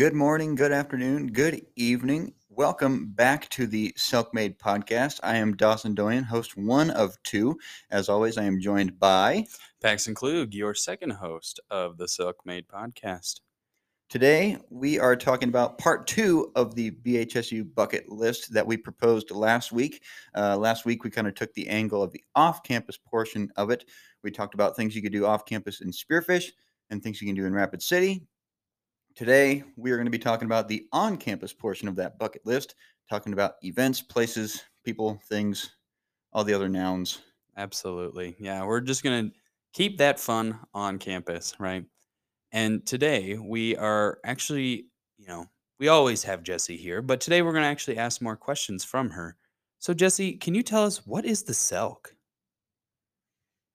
Good morning, good afternoon, good evening. Welcome back to the SELC Made podcast. I am Dawson Doyen, host one of two. As always, I am joined by Paxton Klug, your second host of the SELC Made podcast. Today, we are talking about part two of the BHSU bucket list that we proposed last week. Uh, last week, we kind of took the angle of the off campus portion of it. We talked about things you could do off campus in Spearfish and things you can do in Rapid City. Today, we are going to be talking about the on campus portion of that bucket list, talking about events, places, people, things, all the other nouns. Absolutely. Yeah, we're just going to keep that fun on campus, right? And today we are actually, you know, we always have Jesse here, but today we're going to actually ask more questions from her. So, Jesse, can you tell us what is the SELC?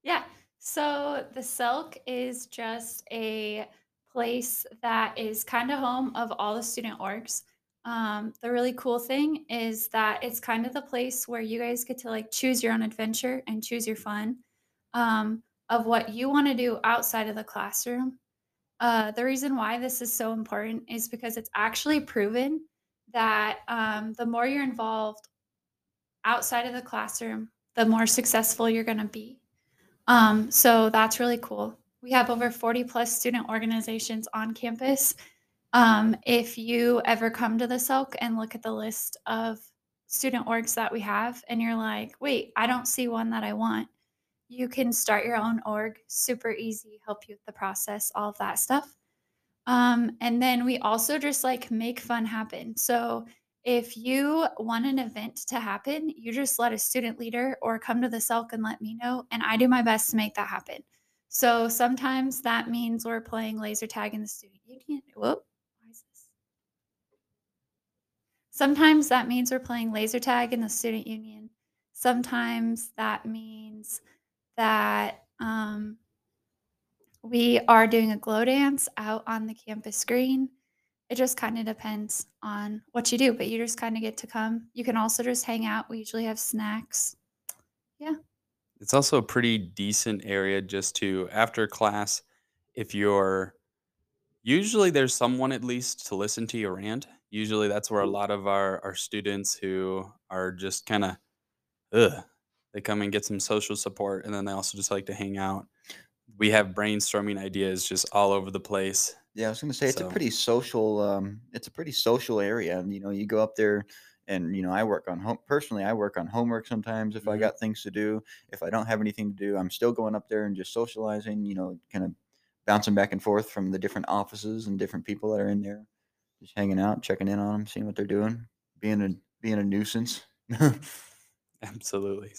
Yeah. So the SELC is just a place that is kind of home of all the student orgs. Um, the really cool thing is that it's kind of the place where you guys get to like choose your own adventure and choose your fun um, of what you want to do outside of the classroom. Uh, the reason why this is so important is because it's actually proven that um, the more you're involved outside of the classroom, the more successful you're going to be. Um, so that's really cool. We have over 40 plus student organizations on campus. Um, if you ever come to the SELC and look at the list of student orgs that we have, and you're like, wait, I don't see one that I want, you can start your own org, super easy, help you with the process, all of that stuff. Um, and then we also just like make fun happen. So if you want an event to happen, you just let a student leader or come to the SELC and let me know, and I do my best to make that happen. So sometimes that means we're playing laser tag in the student union. Whoop? Sometimes that means we're playing laser tag in the student union. Sometimes that means that um, we are doing a glow dance out on the campus screen. It just kind of depends on what you do, but you just kind of get to come. You can also just hang out. We usually have snacks. Yeah. It's also a pretty decent area just to, after class, if you're usually there's someone at least to listen to your rant. Usually that's where a lot of our, our students who are just kind of, ugh, they come and get some social support, and then they also just like to hang out. We have brainstorming ideas just all over the place. Yeah, I was going to say it's a pretty social. Um, it's a pretty social area. You know, you go up there, and you know, I work on home. Personally, I work on homework sometimes if I Mhm. got things to do. If I don't have anything to do, I'm still going up there and just socializing. You know, kind of bouncing back and forth from the different offices and different people that are in there, just hanging out, checking in on them, seeing what they're doing, being a being a nuisance. Absolutely.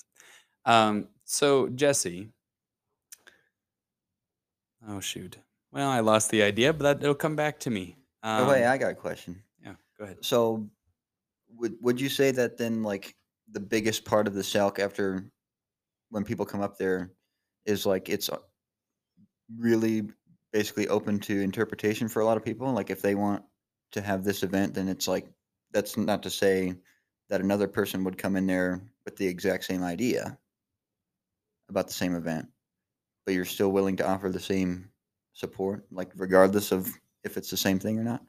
Um, so Jesse. Oh shoot. Well, I lost the idea, but that it'll come back to me. oh wait, Um, I got a question. yeah, go ahead. So, would would you say that then, like, the biggest part of the SELC after when people come up there is like it's uh, really basically open to interpretation for a lot of people? Like, if they want to have this event, then it's like that's not to say that another person would come in there with the exact same idea about the same event, but you're still willing to offer the same support, like regardless of if it's the same thing or not.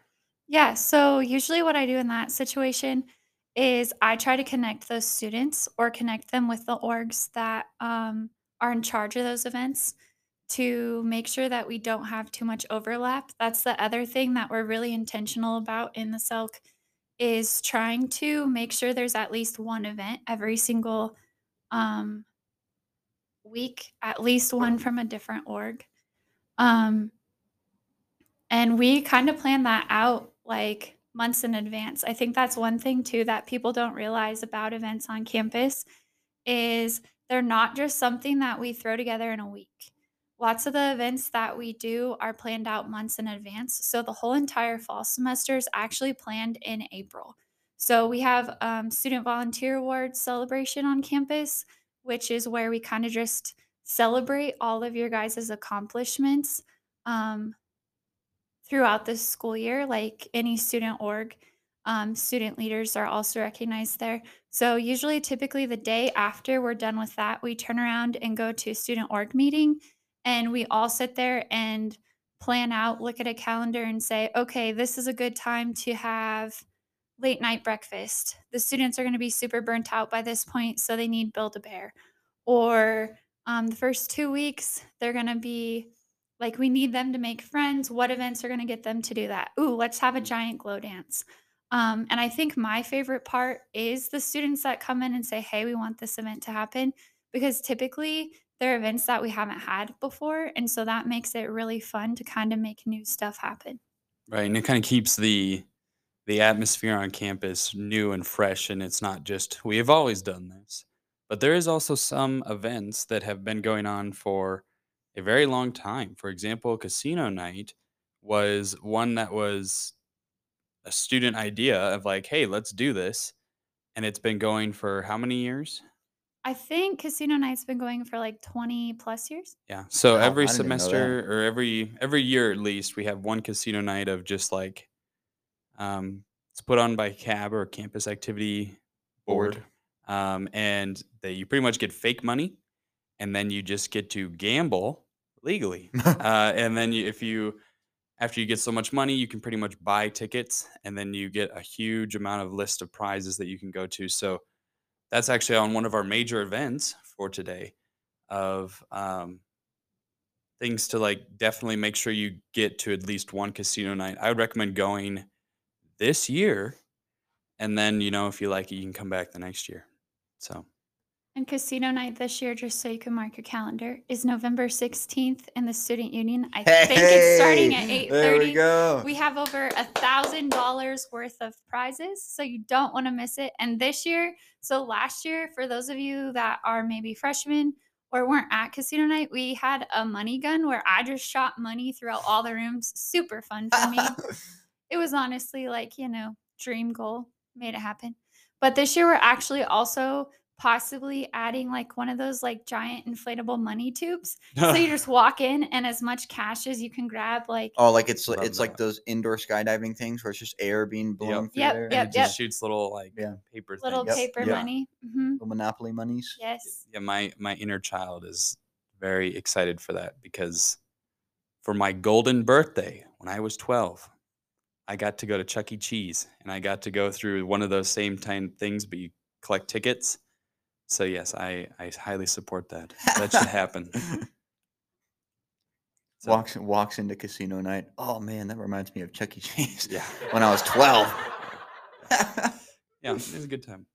Yeah. So usually what I do in that situation is I try to connect those students or connect them with the orgs that um, are in charge of those events to make sure that we don't have too much overlap. That's the other thing that we're really intentional about in the SELC is trying to make sure there's at least one event every single um, week, at least one from a different org. Um, and we kind of plan that out like months in advance. I think that's one thing too that people don't realize about events on campus is they're not just something that we throw together in a week. Lots of the events that we do are planned out months in advance. So the whole entire fall semester is actually planned in April. So we have um, student volunteer awards celebration on campus, which is where we kind of just celebrate all of your guys' accomplishments um, throughout the school year, like any student org. Um, student leaders are also recognized there. So, usually, typically, the day after we're done with that, we turn around and go to a student org meeting and we all sit there and plan out, look at a calendar and say, okay, this is a good time to have late night breakfast. The students are going to be super burnt out by this point, so they need Build a Bear. Or um, the first two weeks, they're going to be like, we need them to make friends. What events are going to get them to do that? Ooh, let's have a giant glow dance. Um, and I think my favorite part is the students that come in and say, hey, we want this event to happen. Because typically they're events that we haven't had before. And so that makes it really fun to kind of make new stuff happen. Right. And it kind of keeps the the atmosphere on campus new and fresh and it's not just we have always done this. But there is also some events that have been going on for a very long time. For example, casino night was one that was a student idea of like, hey, let's do this. And it's been going for how many years? I think casino night's been going for like 20 plus years. Yeah. So Wow, every I didn't know that. semester or every every year at least, we have one casino night of just like um it's put on by CAB or campus activity board. Board. Um and they you pretty much get fake money and then you just get to gamble legally. uh and then you, if you after you get so much money, you can pretty much buy tickets and then you get a huge amount of list of prizes that you can go to. So that's actually on one of our major events for today of um, things to like definitely make sure you get to at least one casino night. I would recommend going this year, and then you know if you like it, you can come back the next year. So And casino night this year, just so you can mark your calendar, is November 16th in the student union. I think it's starting at Hey, 8:30. There we go. We have over a thousand dollars worth of prizes, so you don't want to miss it. And this year, so last year, for those of you that are maybe freshmen or weren't at casino night, we had a money gun where I just shot money throughout all the rooms. Super fun for me. it was honestly like you know dream goal made it happen but this year we're actually also possibly adding like one of those like giant inflatable money tubes so you just walk in and as much cash as you can grab like oh, like it's li- Love it's like those indoor skydiving things where it's just air being blown through Yep, there. and yep, it yep. just shoots little like Yeah. paper little things. Yep, paper yeah. money hmm Little Monopoly monies. yes yeah my my inner child is very excited for that because for my golden birthday when i was 12 i got to go to chuck e cheese and i got to go through one of those same time things but you collect tickets so yes i i highly support that that should happen So, walks walks into casino night. Oh man, that reminds me of Chuck E. Cheese. yeah when I was twelve. yeah it was a good time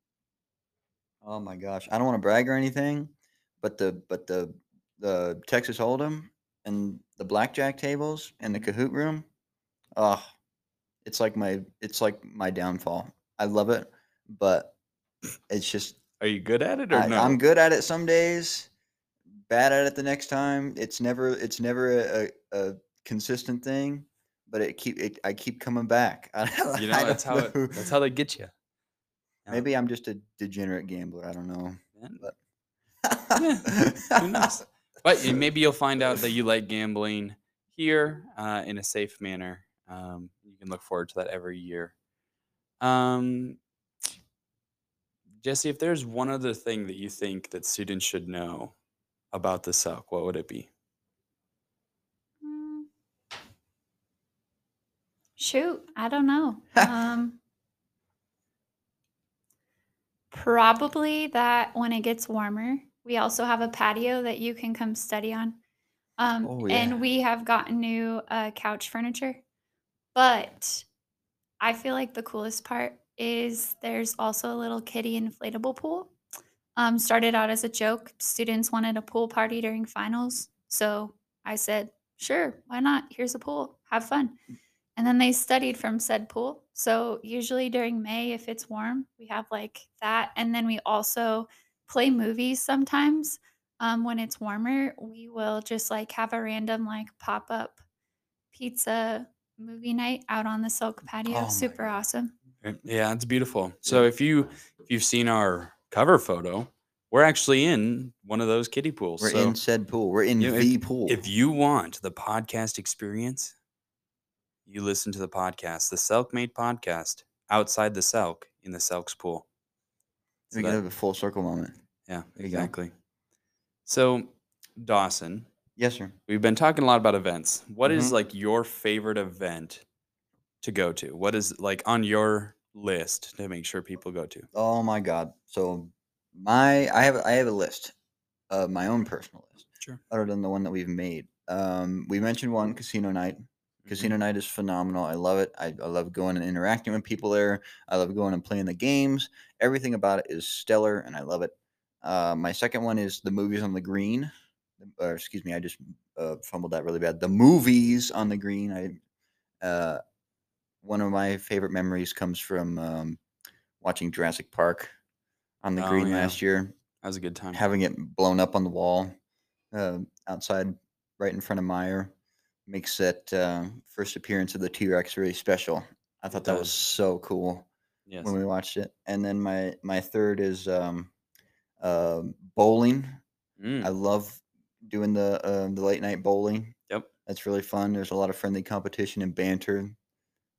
oh my gosh, I don't want to brag or anything, but the but the the Texas Hold'em and the blackjack tables and the Kahoot room, oh, it's like my it's like my downfall. I love it, but it's just are you good at it or I, no I'm good at it some days, bad at it the next time. It's never it's never a, a, a consistent thing, but it keep it, I keep coming back. You know that's how it, that's how they get you Yeah. Maybe I'm just a degenerate gambler. I don't know. But who knows? but maybe you'll find out that you like gambling here uh, in a safe manner. Um, you can look forward to that every year. Um, Jesse, if there's one other thing that you think that students should know about the SELC, what would it be? Mm. Shoot, I don't know. um, probably that when it gets warmer, we also have a patio that you can come study on. Um, Oh, yeah. And we have gotten new uh, couch furniture. But I feel like the coolest part is there's also a little kiddie inflatable pool. Um, started out as a joke. Students wanted a pool party during finals. So I said, sure, why not? Here's a pool. Have fun. And then they studied from said pool. So usually during May, if it's warm, we have like that. And then we also play movies sometimes. Um, when it's warmer, we will just like have a random like pop up pizza movie night out on the SELC patio. Oh Super God. awesome. Yeah, it's beautiful. So if you if you've seen our cover photo, we're actually in one of those kiddie pools. We're so in said pool. We're in you know, the pool. if you want the podcast experience, you listen to the podcast, the SELC Made podcast, outside the SELC in the SELC's pool. So we can that- have a full circle moment. yeah, there you go. exactly. So, Dawson, Yes, sir. We've been talking a lot about events. What is Mhm. like your favorite event to go to? What is like on your list to make sure people go to? Oh my God. So my I have I have a list of my own personal list, Sure. other than the one that we've made. Um, we mentioned one casino night. Mm-hmm. Casino night is phenomenal. I love it. I, I love going and interacting with people there. I love going and playing the games. Everything about it is stellar, and I love it. Uh, my second one is the movies on the green. Or excuse me, I just uh, fumbled that really bad. The movies on the green. I uh, one of my favorite memories comes from um, watching Jurassic Park on the Oh, green yeah. last year, That was a good time. having it blown up on the wall uh, outside, right in front of Meier, makes that uh, first appearance of the T Rex really special. I thought that was so cool yes. when we watched it. And then my my third is um, uh, bowling. Mm, I love doing the uh, the late night bowling. Yep. That's really fun. There's a lot of friendly competition and banter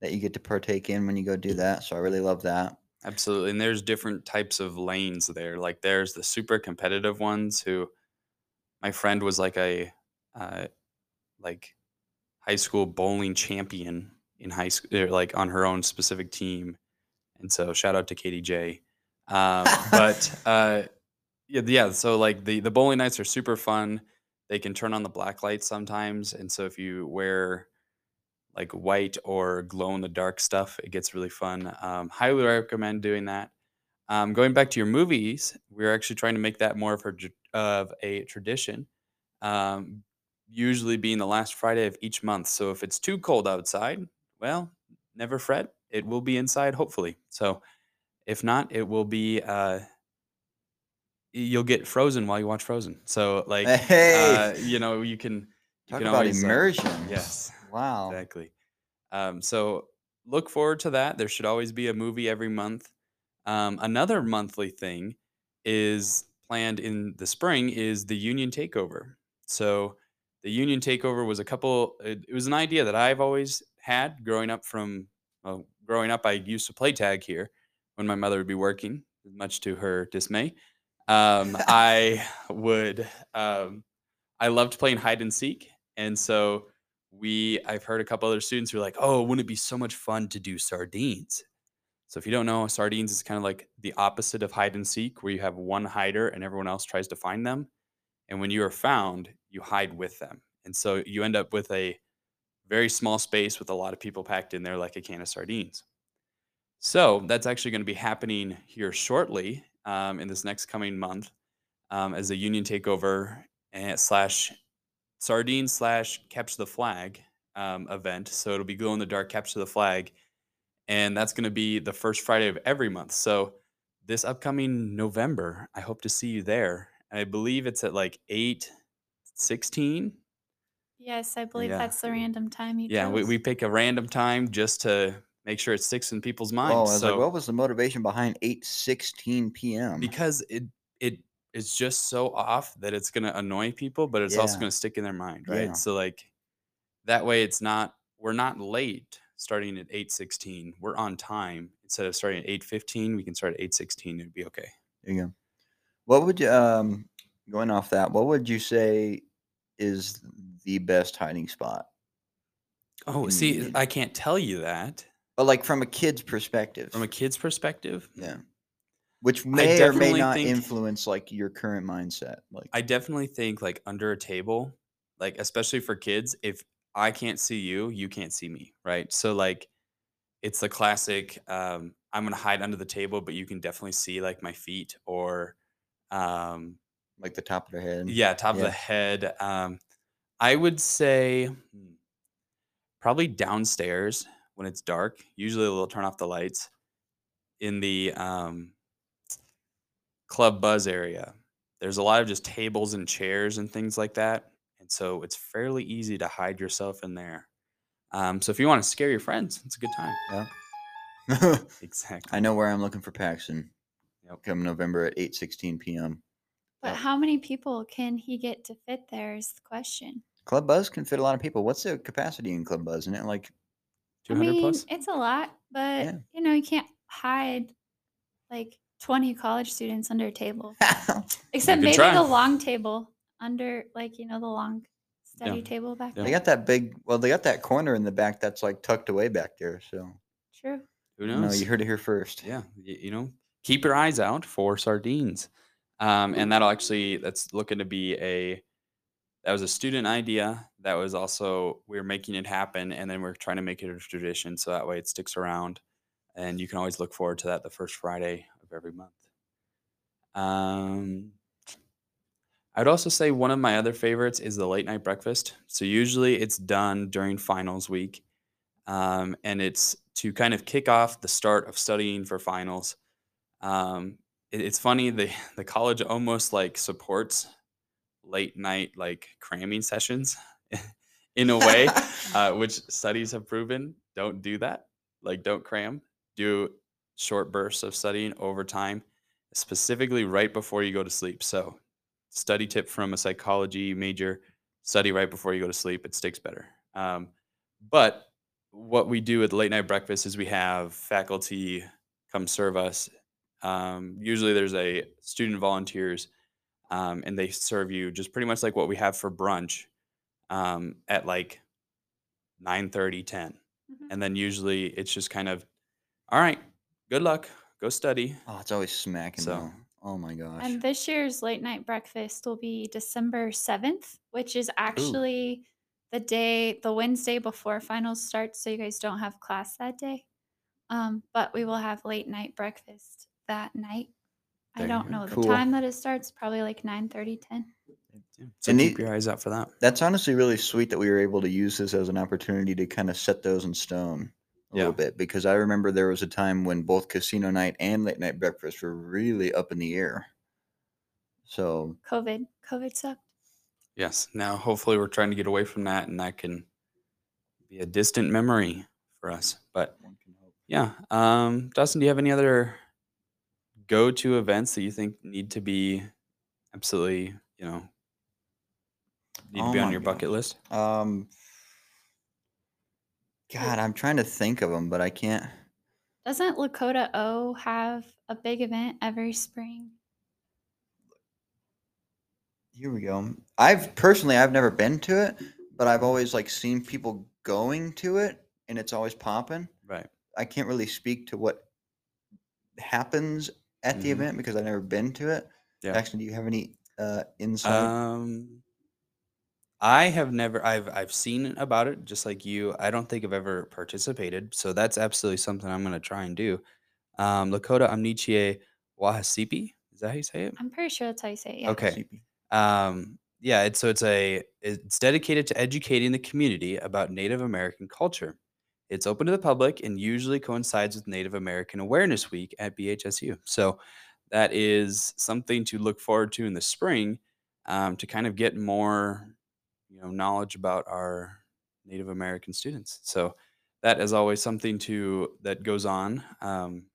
that you get to partake in when you go do that. So I really love that. Absolutely. And there's different types of lanes there. Like there's the super competitive ones who my friend was like a uh, like high school bowling champion in high school, like on her own specific team. And so shout out to Katie J. Um, but uh, yeah, yeah. So like the the bowling nights are super fun. They can turn on the black lights sometimes, and so if you wear like white or glow in the dark stuff, it gets really fun. Um, highly recommend doing that. Um, going back to your movies, we're actually trying to make that more of a of a tradition. Um, usually being the last Friday of each month. So if it's too cold outside, well, never fret. It will be inside, hopefully. So if not, it will be. Uh, you'll get frozen while you watch Frozen. So like, Hey! uh, you know, you can. You Talk can about always, uh, immersion. yes. Wow. Exactly. Um, so look forward to that. There should always be a movie every month. Um, another monthly thing is planned in the spring is the Union Takeover. So the Union Takeover was a couple. It, it was an idea that I've always had growing up. From well, growing up, I used to play tag here when my mother would be working, much to her dismay. Um, I would. Um, I loved playing hide and seek, and so we I've heard a couple other students who are like, "Oh, wouldn't it be so much fun to do sardines?" So if you don't know, sardines is kind of like the opposite of hide and seek, where you have one hider and everyone else tries to find them. And when you are found, you hide with them. And so you end up with a very small space with a lot of people packed in there like a can of sardines. So that's actually going to be happening here shortly um, in this next coming month um, as a union takeover and slash sardine slash capture the flag um, event. So it'll be glow in the dark capture the flag, and that's going to be the first Friday of every month. So this upcoming November, I hope to see you there. I believe it's at like eight sixteen. Yes, I believe Yeah. that's the random time you Yeah, we, chose. we pick a random time just to make sure it sticks in people's Oh, minds. I was so like, what was the motivation behind 8:16 p.m.? because it it is just so off that it's going to annoy people, but it's also going to stick in their mind, right? Yeah. So like that way, it's not we're not late starting at eight sixteen. We're on time instead of starting at eight fifteen. We can start at eight sixteen. It'd be okay. There you go. What would you um going off that? What would you say is the best hiding spot? Oh, see? I can't tell you that But like from a kid's perspective. from a kid's perspective. yeah. Which may or may not think- influence like your current mindset. Like I definitely think like under a table, like especially for kids, if I can't see you, you can't see me, right? So like it's the classic um I'm going to hide under the table but you can definitely see like my feet or um like the top of the head. yeah, top of the head. Um I would say hmm, probably downstairs when it's dark. Usually they'll turn off the lights in the um club buzz area. There's a lot of just tables and chairs and things like that. And so it's fairly easy to hide yourself in there. Um, so if you want to scare your friends, it's a good time. Yeah. Exactly. I know where I'm looking for Paxton. Yep. Come November at 8:16 p.m. But Yep. how many people can he get to fit there is the question. Club Buzz can fit a lot of people. What's the capacity in Club Buzz? Isn't it like 200 I mean, plus? it's a lot, but Yeah. you know, you can't hide like 20 college students under a table. Except maybe try. the long table under like, you know, the long study table back Yeah. They got that big. Well, they got that corner in the back that's like tucked away back there. So True. Who no, knows? you heard it here first. Yeah, y- you know, keep your eyes out for sardines. Um, and that'll actually that's looking to be a that was a student idea. That was also we are making it happen, and then we're trying to make it a tradition so that way it sticks around, and you can always look forward to that the first Friday of every month. Um, I'd also say one of my other favorites is the late night breakfast. So usually it's done during finals week, um, and it's to kind of kick off the start of studying for finals. Um, it- it's funny the the college almost like supports late night like cramming sessions in a way, uh, which studies have proven don't do that. Like don't cram, do short bursts of studying over time, specifically right before you go to sleep. So study tip from a psychology major study right before you go to sleep it sticks better um, but what we do at late night breakfast is we have faculty come serve us um, usually there's a student volunteers um, and they serve you just pretty much like what we have for brunch um, at like 9 30 10 Mhm. and then usually it's just kind of all right good luck go study Oh, it's always smacking. So- though. Oh my gosh. And this year's late night breakfast will be December 7th, which is actually the day, the Wednesday before finals starts. So you guys don't have class that day. Um, but we will have late night breakfast that night. There I don't go. know the time that it starts, probably like 9 30, 10. So And keep the- your eyes out for that That's honestly really sweet that we were able to use this as an opportunity to kind of set those in stone a Yeah. little bit because I remember there was a time when both casino night and late night breakfast were really up in the air. So COVID. COVID sucked. Yes. Now, hopefully, we're trying to get away from that, and that can be a distant memory for us. But one can hope. yeah, um, Dawson, do you have any other go-to events that you think need to be absolutely, you know, need to Oh be on my your bucket list? Um, God, I'm trying to think of them, but I can't. Doesn't Lakota O have a big event every spring? Here we go. I've personally, I've never been to it, but I've always like seen people going to it, and it's always popping. Right. I can't really speak to what happens at the Mhm. event because I've never been to it. Yeah. Jackson, do you have any uh, insight? Um, I have never. I've I've seen about it, just like you. I don't think I've ever participated, so that's absolutely something I'm going to try and do. Um, Lakota Omniciye Wahasipi. Is that how you say it? I'm pretty sure that's how you say it. Yeah. Okay. Um, yeah, it's so it's a it's dedicated to educating the community about Native American culture. It's open to the public and usually coincides with Native American Awareness Week at BHSU. So that is something to look forward to in the spring um, to kind of get more, you know, knowledge about our Native American students. So that is always something to that goes on. Um,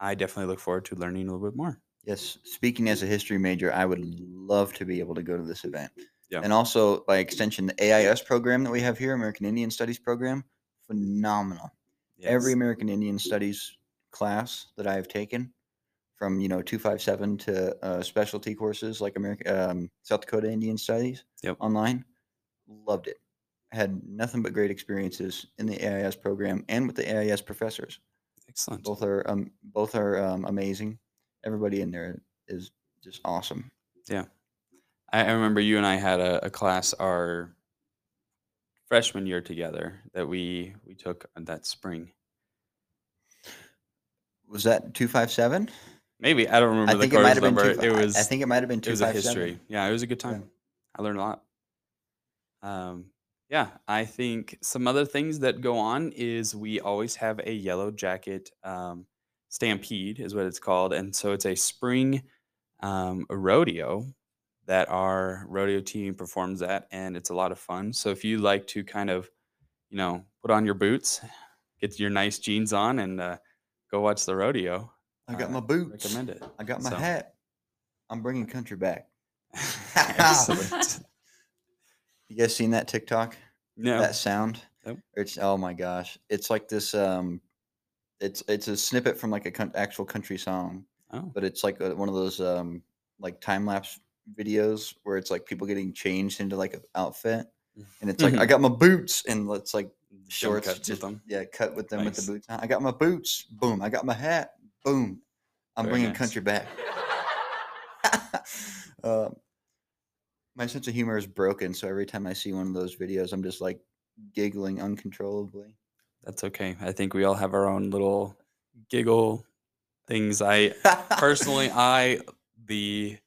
I definitely look forward to learning a little bit more. Yes, speaking as a history major, I would love to be able to go to this event. Yeah. And also, by extension, the AIS program that we have here, American Indian Studies program, phenomenal. Every American Indian Studies class that I have taken, from you know two five seven to uh, specialty courses like America, um, South Dakota Indian Studies, Yep. online, loved it. Had nothing but great experiences in the AIS program and with the AIS professors. Excellent. Both are um, both are um, amazing. Everybody in there is just awesome. I, I remember you and I had a, a class our freshman year together that we we took that spring. Was that two five seven? Maybe I don't remember I the think it course might have been. number. Two, it was I think it might have been it was a history. seven. Yeah, it was a good time. I learned a lot. Um, yeah, I think some other things that go on is we always have a yellow jacket um, stampede, is what it's called, and so it's a spring um, rodeo that our rodeo team performs at, and it's a lot of fun. So if you like to kind of, you know, put on your boots, get your nice jeans on, and uh, go watch the rodeo, I got uh, my boots. recommend it. I got my So- hat. I'm bringing country back. You guys seen that TikTok? No. That sound? Nope. It's oh my gosh! It's like this. Um, it's it's a snippet from like a coun- actual country song, Oh. but it's like a, one of those um like time lapse videos where it's like people getting changed into like an outfit, and it's like I got my boots, and it's like shorts, with just them. yeah, cut with them with the boots. on. I got my boots, boom. I got my hat, boom. I'm Very bringing nice. country back. um, my sense of humor is broken, so every time I see one of those videos, I'm just like giggling uncontrollably. That's okay. I think we all have our own little giggle things. I personally, I the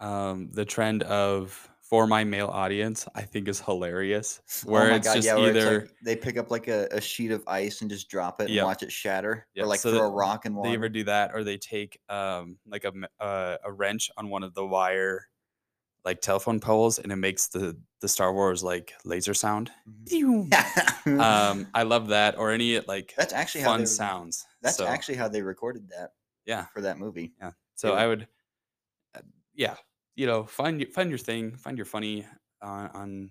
um the trend of for my male audience, I think is hilarious. Where it's just Oh where it's either like they pick up like a, a sheet of ice and just drop it and Yep. watch it shatter, Yep, or like so throw a rock they water. ever do that, or they take um like a uh, a wrench on one of the wire like telephone poles, and it makes the the Star Wars like laser sound. Mhm. Um, I love that, or any like that's actually how fun they, sounds. That's So, actually how they recorded that yeah. for that movie. Yeah. So were- I would, uh, yeah, you know, find your find your thing, find your funny on on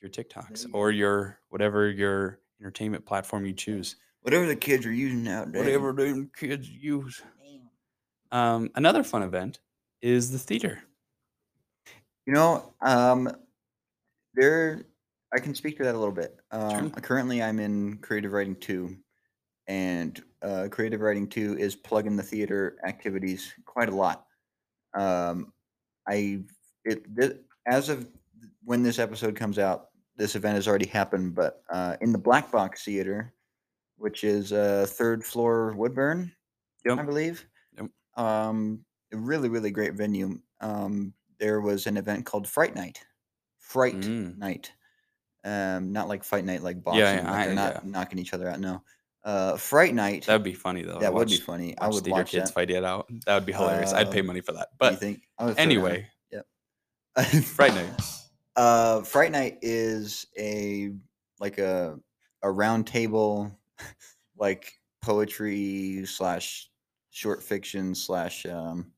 your TikToks you or your whatever your entertainment platform you choose. Whatever the kids are using nowadays. Whatever the kids use. Um, another fun event is the theater. You know, um, there. I can speak to that a little bit. Um, Currently, I'm in creative writing two, and uh, creative writing two is plugging the theater activities quite a lot. Um, I it thi- as of when this episode comes out, this event has already happened. But uh, in the Black Box Theater, which is uh, third floor Woodburn, I Yep. believe. Yep. Um, a really, really great venue. Um, there was an event called Fright Night. Fright Mm. Night. Um, not like Fight Night, like boxing. Yeah, yeah, like they're not yeah. knocking each other out. No. Uh, Fright Night. That'd be funny though. that would be watch- funny. I would watch kids that. fight it out. That would be hilarious. I'd pay Um, money for that. But think? I would throw down. anyway, Yep. Fright Night. Uh, Fright Night is a like a a round table, like poetry slash short fiction slash um,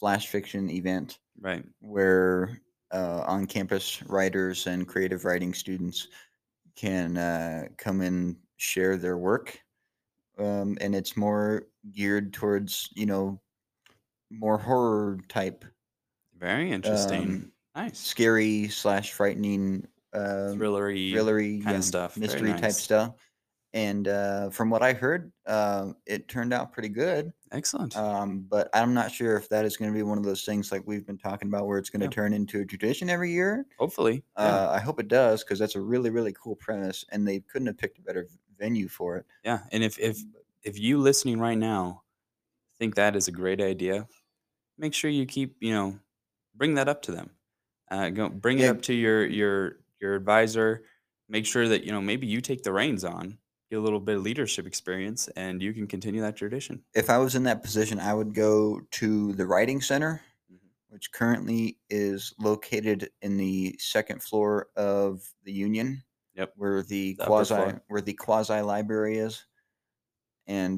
flash fiction event right. where uh, on campus writers and creative writing students can uh, come and share their work. Um, and it's more geared towards, you know, more horror type, Very interesting. um, nice. scary slash frightening, uh, Thrillery. thrillery kinda yeah, stuff. Very mystery type stuff. And uh, from what I heard, uh, it turned out pretty good. Excellent. Um, but I'm not sure if that is going to be one of those things like we've been talking about, where it's going to Yeah. turn into a tradition every year. Hopefully. yeah. Uh, I hope it does because that's a really, really cool premise, and they couldn't have picked a better venue for it. Yeah, and if if if you listening right now think that is a great idea, make sure you keep you know bring that up to them. Uh, go bring it up to your your your advisor. Make sure that you know maybe you take the reins on, get a little bit of leadership experience, and you can continue that tradition. If I was in that position, I would go to the Writing Center, Mhm. which currently is located in the second floor of the Union. Yep. Where the The quasi where the quasi library is, and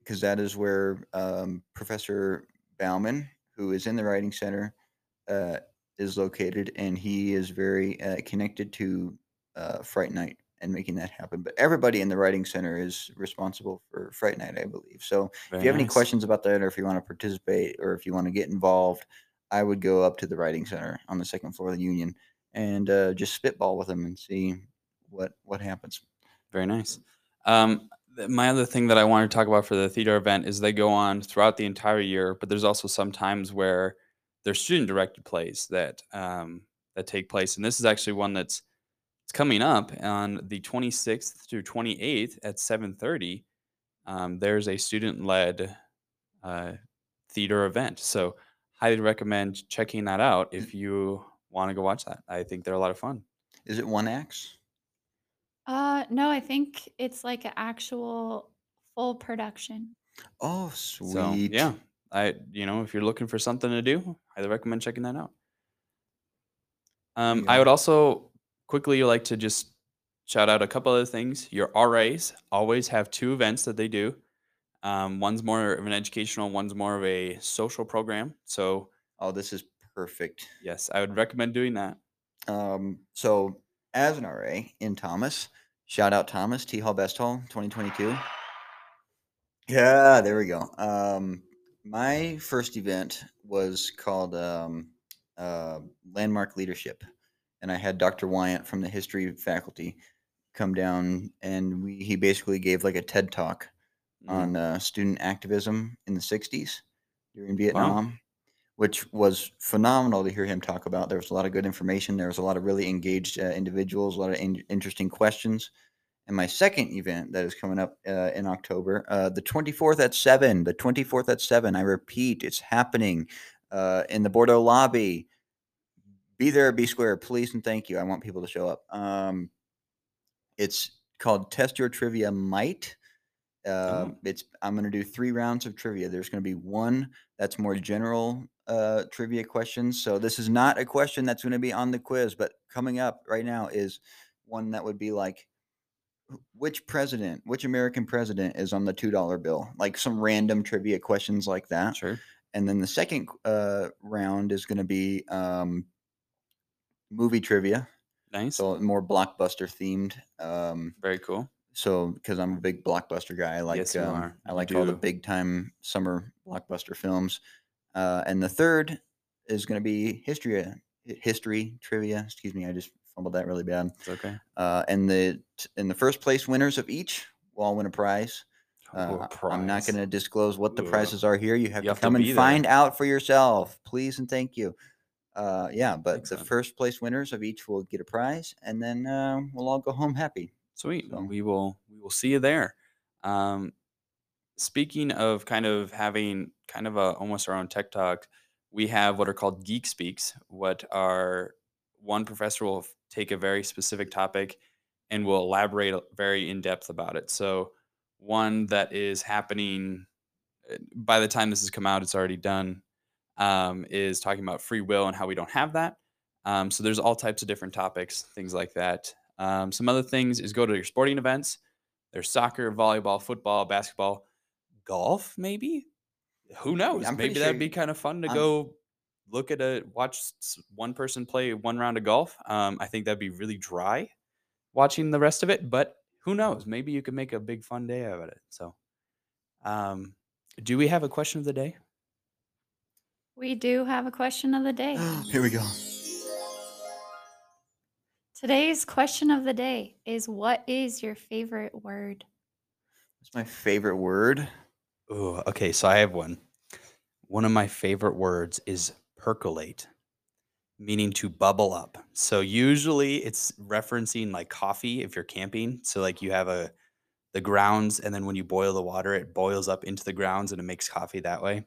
because that is where um, Professor Bauman, who is in the Writing Center, uh, is located, and he is very uh, connected to uh, Fright Night and making that happen. But everybody in the Writing Center is responsible for Fright Night, I believe. So if you have any questions about that, or if you want to participate, or if you want to get involved, I would go up to the Writing Center on the second floor of the Union and uh, just spitball with them and see what what happens. Very nice. Um, my other thing that I wanted to talk about for the theater event is they go on throughout the entire year, but there's also some times where there's student directed plays that um, that take place, and this is actually one that's it's coming up on the 26th through 28th at 7:30. Um, there's a student led uh, theater event, so highly recommend checking that out if you want to go watch that. I think they're a lot of fun. Is it one acts? Uh, no, I think it's like an actual full production. Oh, sweet. So yeah, I you know if you're looking for something to do, highly recommend checking that out. Um, I would also quickly you like to just shout out a couple other things. Your RAs always have two events that they do. Um, one's more of an educational, one's more of a social program. So Oh, this is perfect. yes, I would recommend doing that. Um, so as an RA in Thomas, shout out Thomas T Hall Best Hall 2022. Yeah, there we go. Um, my first event was called um, uh, Landmark Leadership, and I had Dr. Wyant from the history faculty come down, and we he basically gave like a TED talk Mm. on uh, student activism in the '60s during Vietnam, which was phenomenal to hear him talk about. There was a lot of good information. There was a lot of really engaged uh, individuals, a lot of in- interesting questions. And my second event that is coming up uh, in October, uh, the 24th at 7, the 24th at 7, I repeat, it's happening uh, in the Bordeaux lobby. Be there, be square, please and thank you. I want people to show up. Um, it's called Test Your Trivia Might. Uh, Oh. It's I'm going to do three rounds of trivia. There's going to be one that's more general uh, trivia questions. So this is not a question that's going to be on the quiz, but coming up right now is one that would be like, which president, which American president is on the two dollar bill? Like some random trivia questions like that. Sure. And then the second uh, round is going to be um, movie trivia, Nice. so more blockbuster themed. Um, Very cool. so because I'm a big blockbuster guy, I like Yes, you um, are. I like all the big time summer blockbuster films. Uh, and the third is going to be history, history trivia. Excuse me, I just fumbled that really bad. It's okay. Uh, and the and the first place winners of each will all win a prize. Uh, I'm not going to disclose what the Ooh. prizes are here. You have You to have to come and there. find out for yourself, please and thank you. Uh, yeah, but Excellent. the first place winners of each will get a prize, and then uh, we'll all go home happy. Sweet. So- We will we will see you there. Um, speaking of kind of having kind of a almost our own tech talk, we have what are called geek speaks. What are one professor will take a very specific topic and will elaborate very in depth about it. So one that is happening uh, by the time this has come out, it's already done. Um, is talking about free will and how we don't have that. Um, so there's all types of different topics, things like that. Um, some other things is go to your sporting events. There's soccer, volleyball, football, basketball, golf, maybe. Who knows? I'm Maybe that'd be kind of fun to go look at a watch one person play one round of golf. Um, I think that'd be really dry watching the rest of it, but who knows? Maybe you could make a big fun day out of it. So, um, do we have a question of the day? We do have a question of the day. Ah, here we go. Today's question of the day is what is your favorite word? What's my favorite word? Oh, okay. So I have one. One of my favorite words is percolate, meaning to bubble up. So usually it's referencing like coffee if you're camping. So like you have a the grounds, and then when you boil the water, it boils up into the grounds and it makes coffee that way.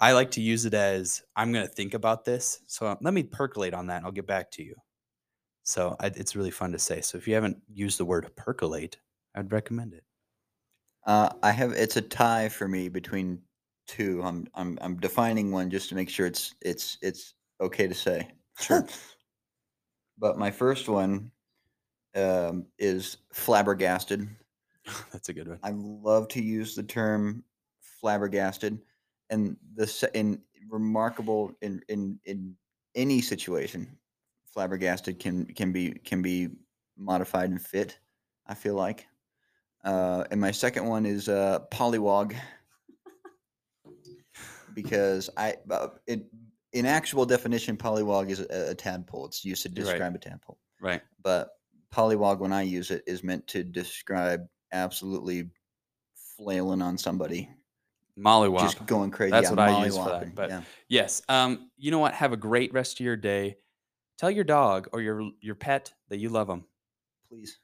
I like to use it as I'm going to think about this. So let me percolate on that and I'll get back to you. So I, it's really fun to say. So if you haven't used the word percolate, I'd recommend it. Uh, I have. It's a tie for me between two. I'm I'm I'm defining one just to make sure it's it's it's okay to say. Sure. but my first one um, is flabbergasted. That's a good one. I love to use the term flabbergasted, and the in remarkable in in in any situation, flabbergasted can can be can be modified and fit. I feel like, uh, and my second one is uh, polywog because I uh, it in actual definition, polywog is a, a tadpole. It's used to You're right. describe a tadpole Right. but polywog when I use it is meant to describe absolutely flailing on somebody, Mollywop. just going crazy. That's yeah, what I use for that, but- yeah. Yes. Um, you know what? Have a great rest of your day. Tell your dog or your your pet that you love them. please.